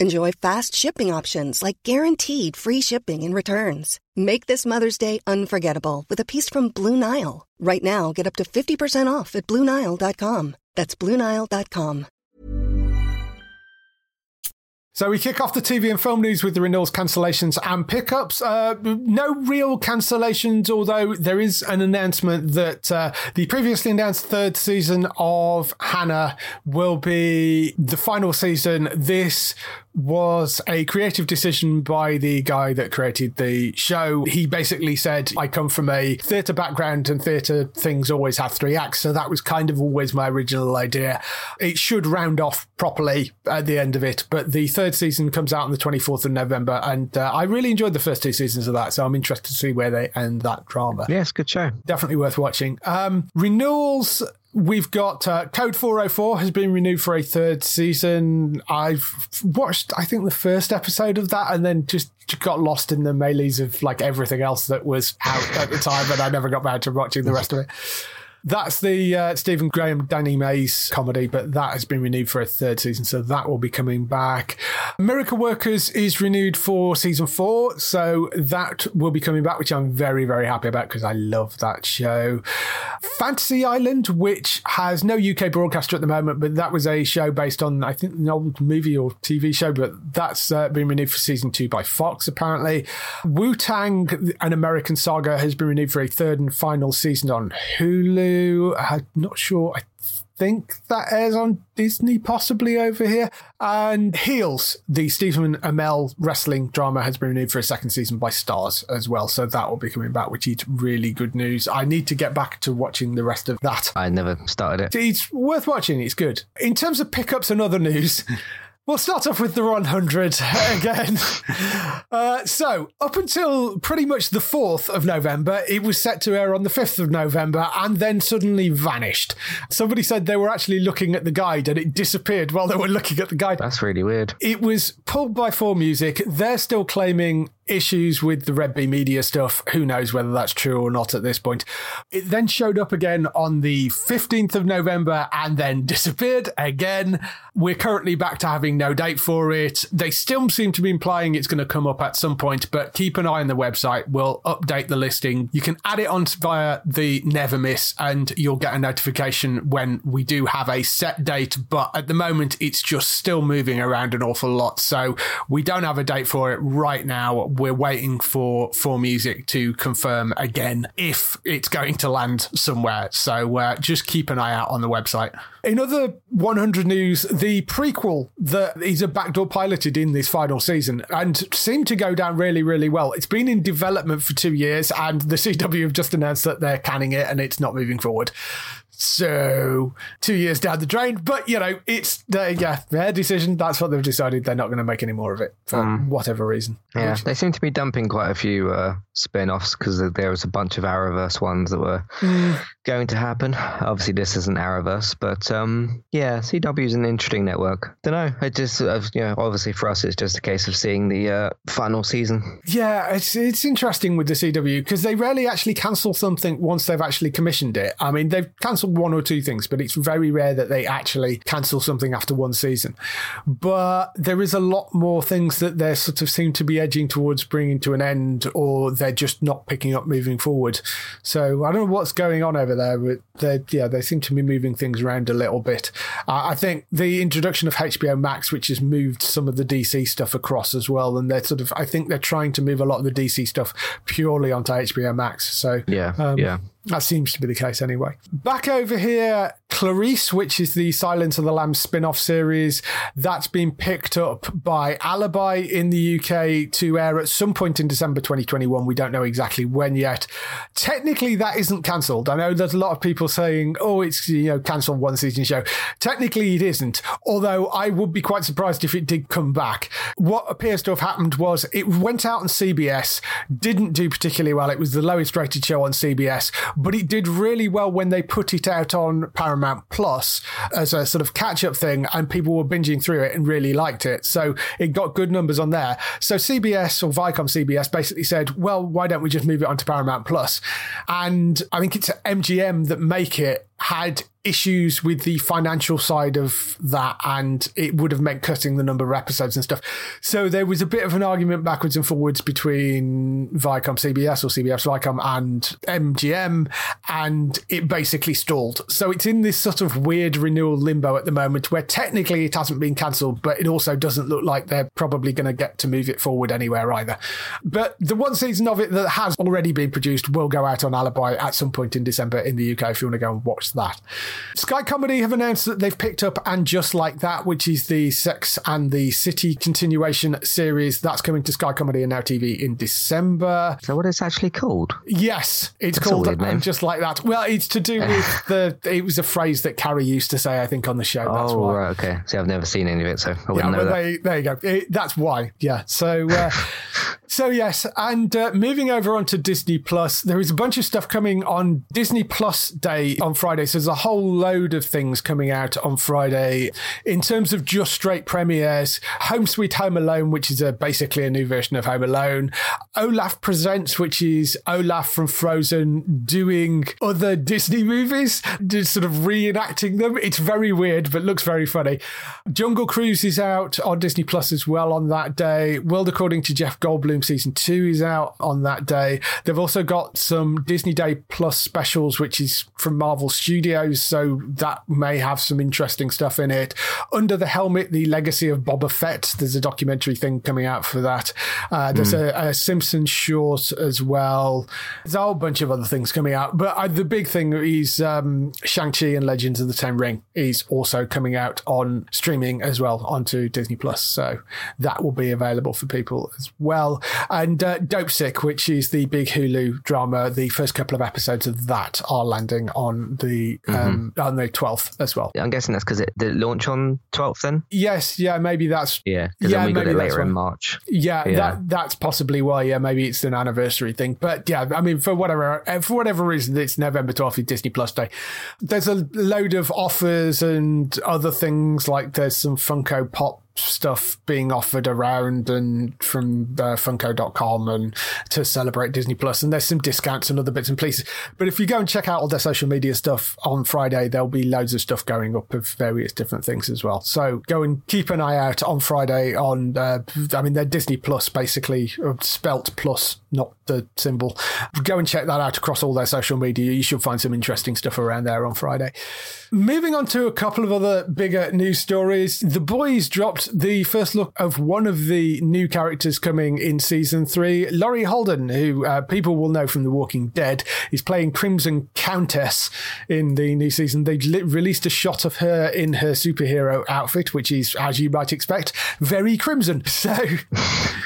Enjoy fast shipping options like guaranteed free shipping and returns. Make this Mother's Day unforgettable with a piece from Blue Nile. Right now, get up to 50% off at BlueNile.com. That's BlueNile.com. So we kick off the TV and film news with the renewals, cancellations, and pickups. Uh, no real cancellations, although there is an announcement that uh, the previously announced third season of Hannah will be the final season. This was a creative decision by the guy that created the show. He basically said, I come from a theatre background and theatre things always have three acts. So that was kind of always my original idea. It should round off properly at the end of it. But the third season comes out on the 24th of November. And uh, I really enjoyed the first two seasons of that. So I'm interested to see where they end that drama. Yes, good show. Definitely worth watching. Um, renewals We've got uh, Code 404 has been renewed for a third season. I've watched, I think, the first episode of that and then just got lost in the melees of like everything else that was out at the time, and I never got back to watching the rest of it. That's the uh, Stephen Graham, Danny Mays comedy, but that has been renewed for a third season, so that will be coming back. Miracle Workers is renewed for season four, so that will be coming back, which I'm very, very happy about because I love that show. Fantasy Island, which has no UK broadcaster at the moment, but that was a show based on, I think, an old movie or TV show, but that's uh, been renewed for season two by Fox, apparently. Wu Tang, an American saga, has been renewed for a third and final season on Hulu. I'm not sure. I think that airs on Disney, possibly over here. And Heels, the Stephen Amell wrestling drama, has been renewed for a second season by Starz as well. So that will be coming back, which is really good news. I need to get back to watching the rest of that. I never started it. It's worth watching. It's good. In terms of pickups and other news, We'll start off with the 100 again. Uh, so, up until pretty much the 4th of November, it was set to air on the 5th of November and then suddenly vanished. Somebody said they were actually looking at the guide and it disappeared while they were looking at the guide. That's really weird. It was pulled by 4Music. They're still claiming issues with the Red Bee Media stuff. Who knows whether that's true or not at this point. It then showed up again on the 15th of November and then disappeared again. We're currently back to having no date for it. They still seem to be implying it's going to come up at some point, but keep an eye on the website. We'll update the listing. You can add it on via the Never Miss and you'll get a notification when we do have a set date. But at the moment, it's just still moving around an awful lot. So we don't have a date for it right now we're waiting for 4Music to confirm again if it's going to land somewhere. So uh, just keep an eye out on the website. In other 100 news, the prequel that is a backdoor piloted in this final season and seemed to go down really, really well. It's been in development for two years, and the CW have just announced that they're canning it and it's not moving forward. So two years down the drain, but you know, it's uh, yeah, their decision. That's what they've decided. They're not going to make any more of it for um, whatever reason. Yeah, they seem to be dumping quite a few uh, spin-offs because there was a bunch of Arrowverse ones that were mm. going to happen. Obviously, this isn't Arrowverse, but um, yeah, CW is an interesting network. Don't know. It just uh, you know, obviously for us, it's just a case of seeing the uh, final season. Yeah, it's it's interesting with the CW because they rarely actually cancel something once they've actually commissioned it. I mean, they've cancelled one or two things, but it's very rare that they actually cancel something after one season. But there is a lot more things that they sort of seem to be edging towards bringing to an end, or they're just not picking up moving forward. So I don't know what's going on over there, but they yeah they seem to be moving things around a little bit. Uh, I think the introduction of HBO Max, which has moved some of the DC stuff across as well, and they're sort of I think they're trying to move a lot of the DC stuff purely onto HBO Max. So yeah, um, yeah. That seems to be the case anyway. Back over here, Clarice, which is the Silence of the Lambs spin off series, that's been picked up by Alibi in the UK to air at some point in December 2021. We don't know exactly when yet. Technically, that isn't cancelled. I know there's a lot of people saying, oh, it's, you know, cancelled one season show. Technically, it isn't, although I would be quite surprised if it did come back. What appears to have happened was it went out on CBS, didn't do particularly well. It was the lowest rated show on CBS but it did really well when they put it out on Paramount Plus as a sort of catch up thing, and people were binging through it and really liked it. So it got good numbers on there. So CBS or Viacom CBS basically said, well, why don't we just move it onto Paramount Plus? And I think it's MGM that make it had issues with the financial side of that and it would have meant cutting the number of episodes and stuff. So there was a bit of an argument backwards and forwards between Viacom CBS or CBS Viacom and MGM and it basically stalled. So it's in this sort of weird renewal limbo at the moment where technically it hasn't been cancelled, but it also doesn't look like they're probably going to get to move it forward anywhere either. But the one season of it that has already been produced will go out on Alibi at some point in December in the UK if you want to go and watch that. Sky Comedy have announced that they've picked up And Just Like That, which is the Sex and the City continuation series. That's coming to Sky Comedy and Now TV in December. So what is it's actually called? Yes, it's That's called And Just Like That. Well, it's to do with the, it was a phrase that Carrie used to say, I think, on the show. That's oh, why. right, okay. See, I've never seen any of it, so I wouldn't yeah, know that. They, there you go. It, that's why. Yeah. So, uh, so yes. And uh, moving over onto Disney Plus, there is a bunch of stuff coming on Disney Plus Day on Friday. So there's a whole load of things coming out on Friday. In terms of just straight premieres, Home Sweet Home Alone, which is a, basically a new version of Home Alone. Olaf Presents, which is Olaf from Frozen doing other Disney movies, just sort of reenacting them. It's very weird, but looks very funny. Jungle Cruise is out on Disney Plus as well on that day. World According to Jeff Goldblum season two is out on that day. They've also got some Disney Day Plus specials, which is from Marvel Studios. So that may have some interesting stuff in it. Under the Helmet, The Legacy of Boba Fett. There's a documentary thing coming out for that. Uh, there's mm. a, a Simpsons short as well. There's a whole bunch of other things coming out. But uh, the big thing is um, Shang-Chi and Legends of the Ten Ring is also coming out on streaming as well onto Disney Plus. So that will be available for people as well. And uh, Dopesick, which is the big Hulu drama, the first couple of episodes of that are landing on the mm-hmm. um, on the 12th as well. I'm guessing that's because it did it launch on 12th then? Yes, yeah, maybe that's. Yeah, because yeah, then we got it later in March. Yeah, yeah, that that's possibly why. Yeah, maybe it's an anniversary thing. But yeah, I mean, for whatever for whatever reason, it's November 12th, Disney Plus Day. There's a load of offers and other things like there's some Funko Pop stuff being offered around and from uh, funko.com and to celebrate Disney Plus and there's some discounts and other bits and pieces. But if you go and check out all their social media stuff on Friday there'll be loads of stuff going up of various different things as well. So go and keep an eye out on Friday on uh, I mean they're Disney Plus basically uh, spelt plus not the symbol. Go and check that out across all their social media. You should find some interesting stuff around there on Friday moving on to a couple of other bigger news stories the boys dropped the first look of one of the new characters coming in season three, Laurie Holden, who uh, people will know from The Walking Dead, is playing Crimson Countess in the new season. They li- released a shot of her in her superhero outfit, which is, as you might expect, very crimson. So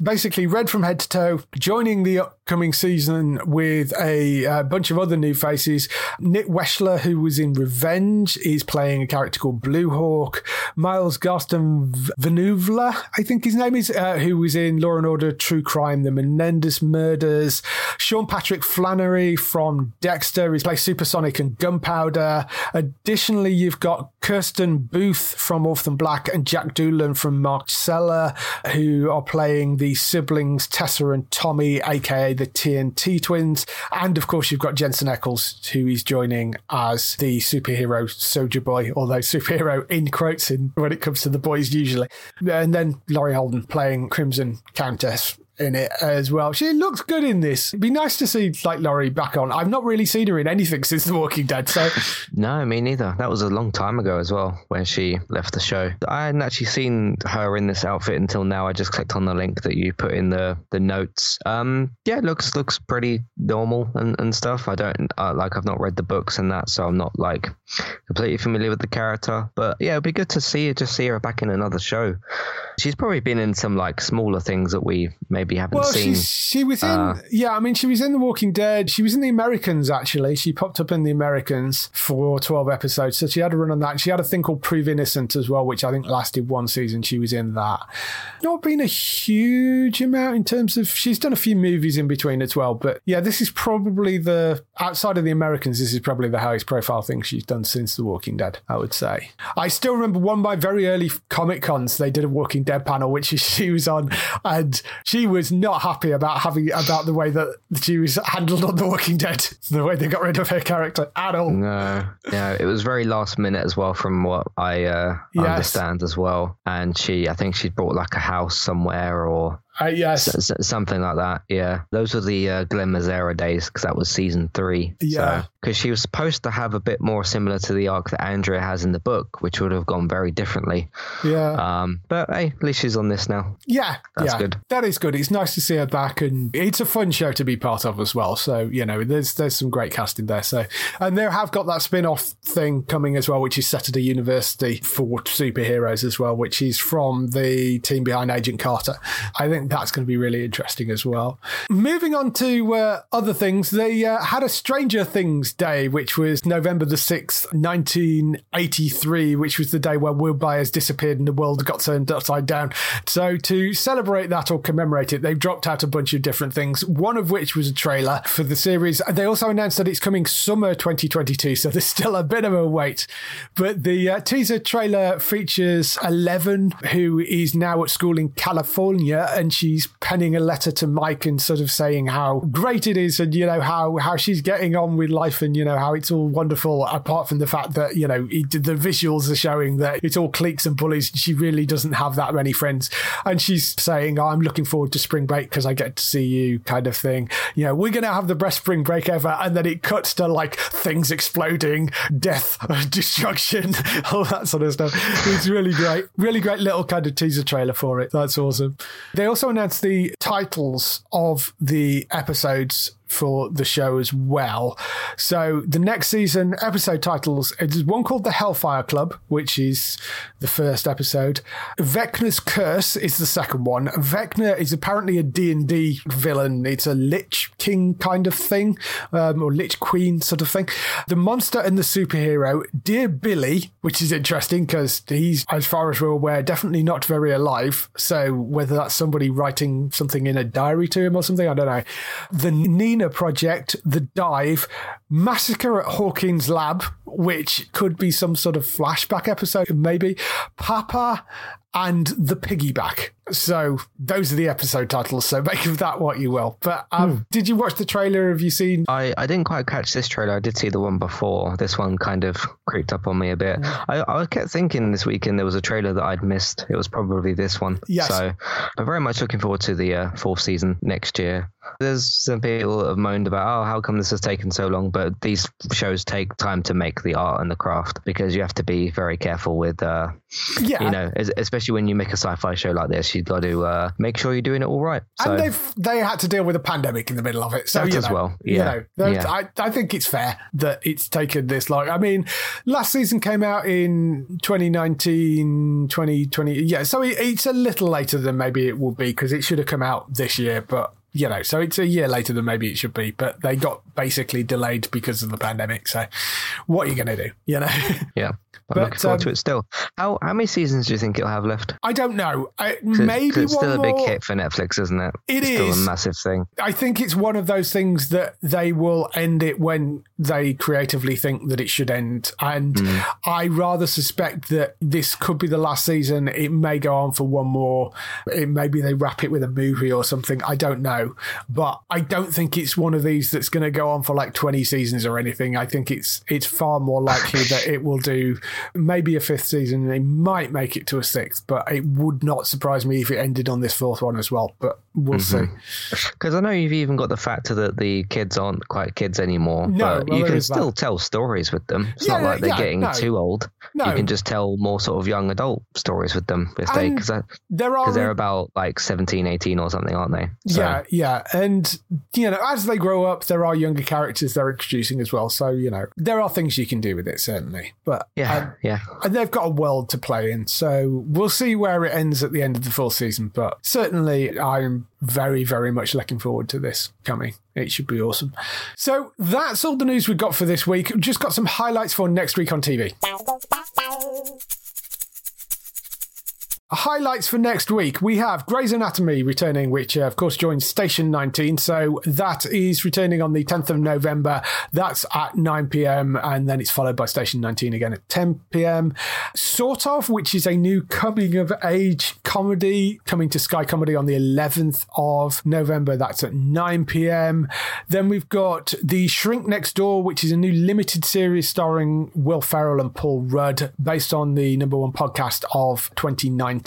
basically, red from head to toe, joining the upcoming season with a, a bunch of other new faces. Nick Wechsler, who was in Revenge, is playing a character called Blue Hawk. Miles Garston Bonuvla, I think his name is, uh, who was in Law and Order True Crime, The Menendez Murders. Sean Patrick Flanery from Dexter, he's played Supersonic and Gunpowder. Additionally, you've got Kristin Booth from Orphan Black and Jack Doolan from Mark Marcella, who are playing the siblings Tessa and Tommy, aka the TNT twins. And of course, you've got Jensen Ackles, who is joining as the superhero Soldier Boy, although superhero in quotes in when it comes to the boys usually. And then Laurie Holden playing Crimson Countess in it as well. She looks good in this. It'd be nice to see like Laurie back on. I've not really seen her in anything since The Walking Dead. So no, me neither. That was a long time ago as well when she left the show. I hadn't actually seen her in this outfit until now. I just clicked on the link that you put in the the notes. Um, yeah, looks looks pretty normal and, and stuff. I don't uh, like. I've not read the books and that, so I'm not like completely familiar with the character. But yeah, it'd be good to see her. Just see her back in another show. She's probably been in some like smaller things that we maybe haven't well, seen. she was in, uh, yeah, I mean, she was in The Walking Dead. She was in The Americans, actually. She popped up in The Americans for 12 episodes. So she had a run on that. She had a thing called Prove Innocent as well, which I think lasted one season. She was in that. Not been a huge amount in terms of, she's done a few movies in between as well. But yeah, this is probably the, outside of The Americans, this is probably the highest profile thing she's done since The Walking Dead, I would say. I still remember one of my very early Comic Cons, they did a Walking Dead panel, which she was on, and she was not happy about having about the way that she was handled on The Walking Dead, the way they got rid of her character at all. No, yeah, it was very last minute as well, from what I uh, yes. understand as well. And she, I think she bought like a house somewhere or uh, yes, S- something like that. Yeah, those were the uh, Glen Mazzara days because that was season three. Yeah, because so, she was supposed to have a bit more similar to the arc that Andrea has in the book, which would have gone very differently. Yeah. Um, but hey, at least she's on this now. Yeah, that's yeah. good. That is good. It's nice to see her back, and it's a fun show to be part of as well. So you know, there's there's some great casting there. So and they have got that spin off thing coming as well, which is set at Saturday University for superheroes as well, which is from the team behind Agent Carter. I think that's going to be really interesting as well. Moving on to uh, other things, they uh, had a Stranger Things day, which was November the 6th, 1983, which was the day where Will Byers disappeared and the world got turned upside down. So, to celebrate that or commemorate it, they've dropped out a bunch of different things, one of which was a trailer for the series. They also announced that it's coming summer 2022, so there's still a bit of a wait. But the uh, teaser trailer features Eleven, who is now at school in California, and she's penning a letter to Mike and sort of saying how great it is and, you know, how, how she's getting on with life and, you know, how it's all wonderful, apart from the fact that, you know, it, the visuals are showing that it's all cliques and bullies. And she really doesn't have that many friends. And she's saying, oh, I'm looking forward to spring break because I get to see you kind of thing. You know, we're going to have the best spring break ever. And then it cuts to like things exploding, death, destruction, all that sort of stuff. It's really great. Really great little kind of teaser trailer for it. That's awesome. They also announced the titles of the episodes for the show as well. So the next season episode titles there's one called the Hellfire Club, which is the first episode. Vecna's Curse is the second one. Vecna is apparently a D&D villain. It's a Lich King kind of thing, um, or Lich Queen sort of thing. The monster and the superhero, Dear Billy, which is interesting because he's, as far as we're aware, definitely not very alive. So whether that's somebody writing something in a diary to him or something, I don't know. The Nina Project, The Dive, Massacre at Hawkins Lab, which could be some sort of flashback episode, maybe, Papa, and The Piggyback. So those are the episode titles. So make of that what you will. But um, hmm. did you watch the trailer? Have you seen? I, I didn't quite catch this trailer. I did see the one before. This one kind of creeped up on me a bit. Mm. I, I kept thinking this weekend there was a trailer that I'd missed. It was probably this one. Yes. So I'm very much looking forward to the uh, fourth season next year. There's some people that have moaned about, oh, how come this has taken so long? But these shows take time to make the art and the craft because you have to be very careful with, uh, yeah. you know, especially when you make a sci-fi show like this you've got to uh, make sure you're doing it all right. So, and they've they had to deal with a pandemic in the middle of it, so you as know, well. Yeah, you know, yeah. I I think it's fair that it's taken this long. I mean, last season came out in 2019, 2020. Yeah, so it's a little later than maybe it will be because it should have come out this year, but you know, so it's a year later than maybe it should be, but they got basically delayed because of the pandemic. So what are you going to do? You know? Yeah. I'm But, looking forward um, to it still. How how many seasons do you think it'll have left? I don't know. I, maybe it's still a big more. hit for Netflix, isn't it? It it's still a massive thing. I think it's one of those things that they will end it when they creatively think that it should end. And Mm. I rather suspect that this could be the last season. It may go on for one more. It maybe they wrap it with a movie or something. I don't know. But I don't think it's one of these that's going to go on for like 20 seasons or anything. I think it's it's far more likely that it will do maybe a fifth season. They might make it to a sixth, but it would not surprise me if it ended on this fourth one as well. But we'll mm-hmm. see. Because I know you've even got the factor that the kids aren't quite kids anymore, No, but well, you can is that. still tell stories with them. It's Yeah, not like they're yeah, getting no. too old. No. You can just tell more sort of young adult stories with them if they because There are they're about like 17, 18 or something, aren't they? So, Yeah, yeah. And, you know, as they grow up, there are younger characters they're introducing as well. So, you know, there are things you can do with it, certainly. But yeah, um, yeah. and they've got a world to play in. So we'll see where it ends at the end of the full season. But certainly, I'm very, very much looking forward to this coming. It should be awesome. So that's all the news we've got for this week. We've just got some highlights for next week on TV. Highlights for next week. We have Grey's Anatomy returning, which uh, of course joins Station 19. So that is returning on the 10th of November. That's at 9 pm. And then it's followed by Station 19 again at 10 pm. Sort of, which is a new coming of age comedy coming to Sky Comedy on the 11th of November. That's at 9 pm. Then we've got The Shrink Next Door, which is a new limited series starring Will Ferrell and Paul Rudd, based on the number one podcast of 2019.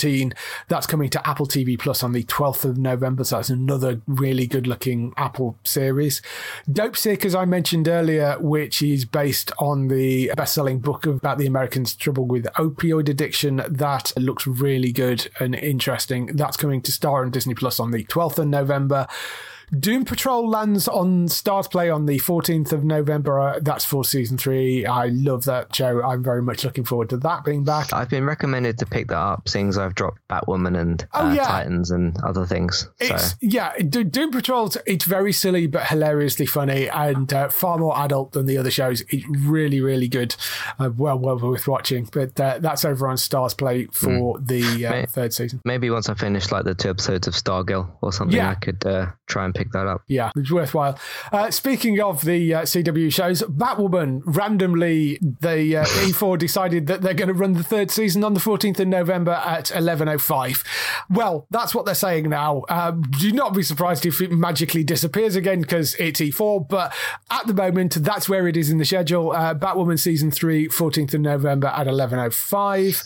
That's coming to Apple TV Plus on the 12th of November. So that's another really good looking Apple series. Dopesick, as I mentioned earlier, which is based on the best selling book about the Americans' trouble with opioid addiction. That looks really good and interesting. That's coming to Star and Disney Plus on the 12th of November. Doom Patrol lands on Starzplay on the 14th of November. Uh, that's for season three. I love that show. I'm very much looking forward to that being back. I've been recommended to pick that up, seeing as I've dropped Batwoman and Oh, uh, yeah. Titans and other things. It's so yeah, Do- Doom Patrol. It's very silly but hilariously funny and uh, far more adult than the other shows. It's really, really good. Uh, well, well worth watching. But uh, that's over on Starzplay for the uh, third season. maybe once I finish like the two episodes of Stargirl or something, Yeah. I could uh, try and pick that up. Yeah, it's worthwhile. Uh, speaking of the uh, CW shows, Batwoman randomly the uh, E4 decided that they're going to run the third season on the 14th of November at 11:05. Well, that's what they're saying now. Um, do not be surprised if it magically disappears again because it's E4. But at the moment, that's where it is in the schedule. Uh, Batwoman season three, 14th of November at 11:05.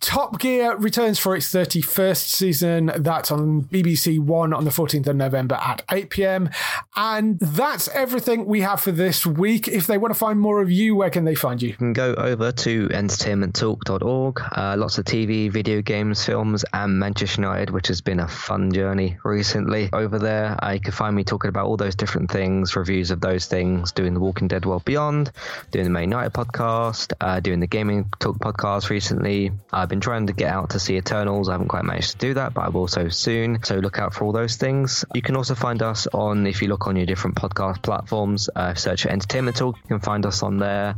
Top Gear returns for its 31st season. That's on BBC One on the 14th of November at 8 pm. And that's everything we have for this week. If they want to find more of you, where can they find you? You can go over to entertainmenttalk.org. Uh, lots of TV, video games, films, and Manchester United, which has been a fun journey recently over there. Uh, you can find me talking about all those different things, reviews of those things, doing the Walking Dead World Beyond, doing the Man United podcast, uh, doing the Gaming Talk podcast recently. I've been trying to get out to see Eternals. I haven't quite managed to do that, but I will so soon. So look out for all those things. You can also find us on, if you look on your different podcast platforms, uh, search for Entertainment Talk. You can find us on there.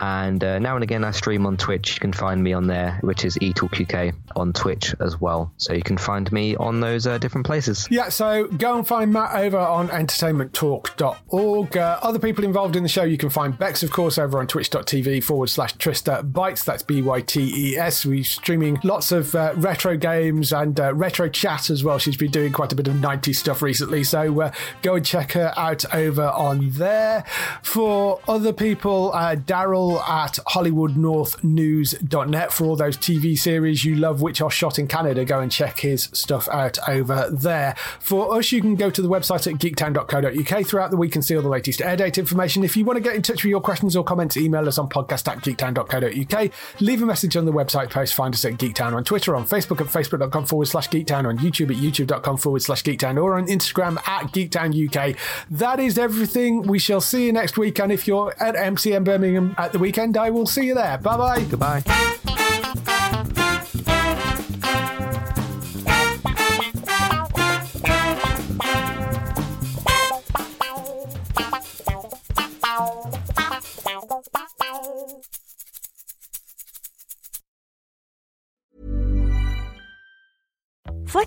And uh, now and again, I stream on Twitch. You can find me on there, which is eTalkUK on Twitch as well. So you can find me on those uh, different places. Yeah, so go and find Matt over on entertainmenttalk.org. Uh, other people involved in the show, you can find Bex, of course, over on twitch.tv forward slash Trista Bytes. That's B Y T E S. We're streaming lots of uh, retro games and uh, retro chat as well. She's been doing quite a bit of 90s stuff recently. Uh, go and check her out over on there. For other people, uh, Daryl at HollywoodNorthNews.net for all those TV series you love, which are shot in Canada. Go and check his stuff out over there. For us, you can go to the website at geektown.co.uk throughout the week and see all the latest air date information. If you want to get in touch with your questions or comments, email us on podcast at geektown.co.uk. Leave a message on the website post. Find us at Geektown on Twitter, on Facebook at facebook.com forward slash geektown, on YouTube at youtube.com forward slash geektown, or on Instagram at geektown UK. That is everything. We shall see you next week. And if you're at MCM Birmingham at the weekend, I will see you there. Bye bye. Goodbye.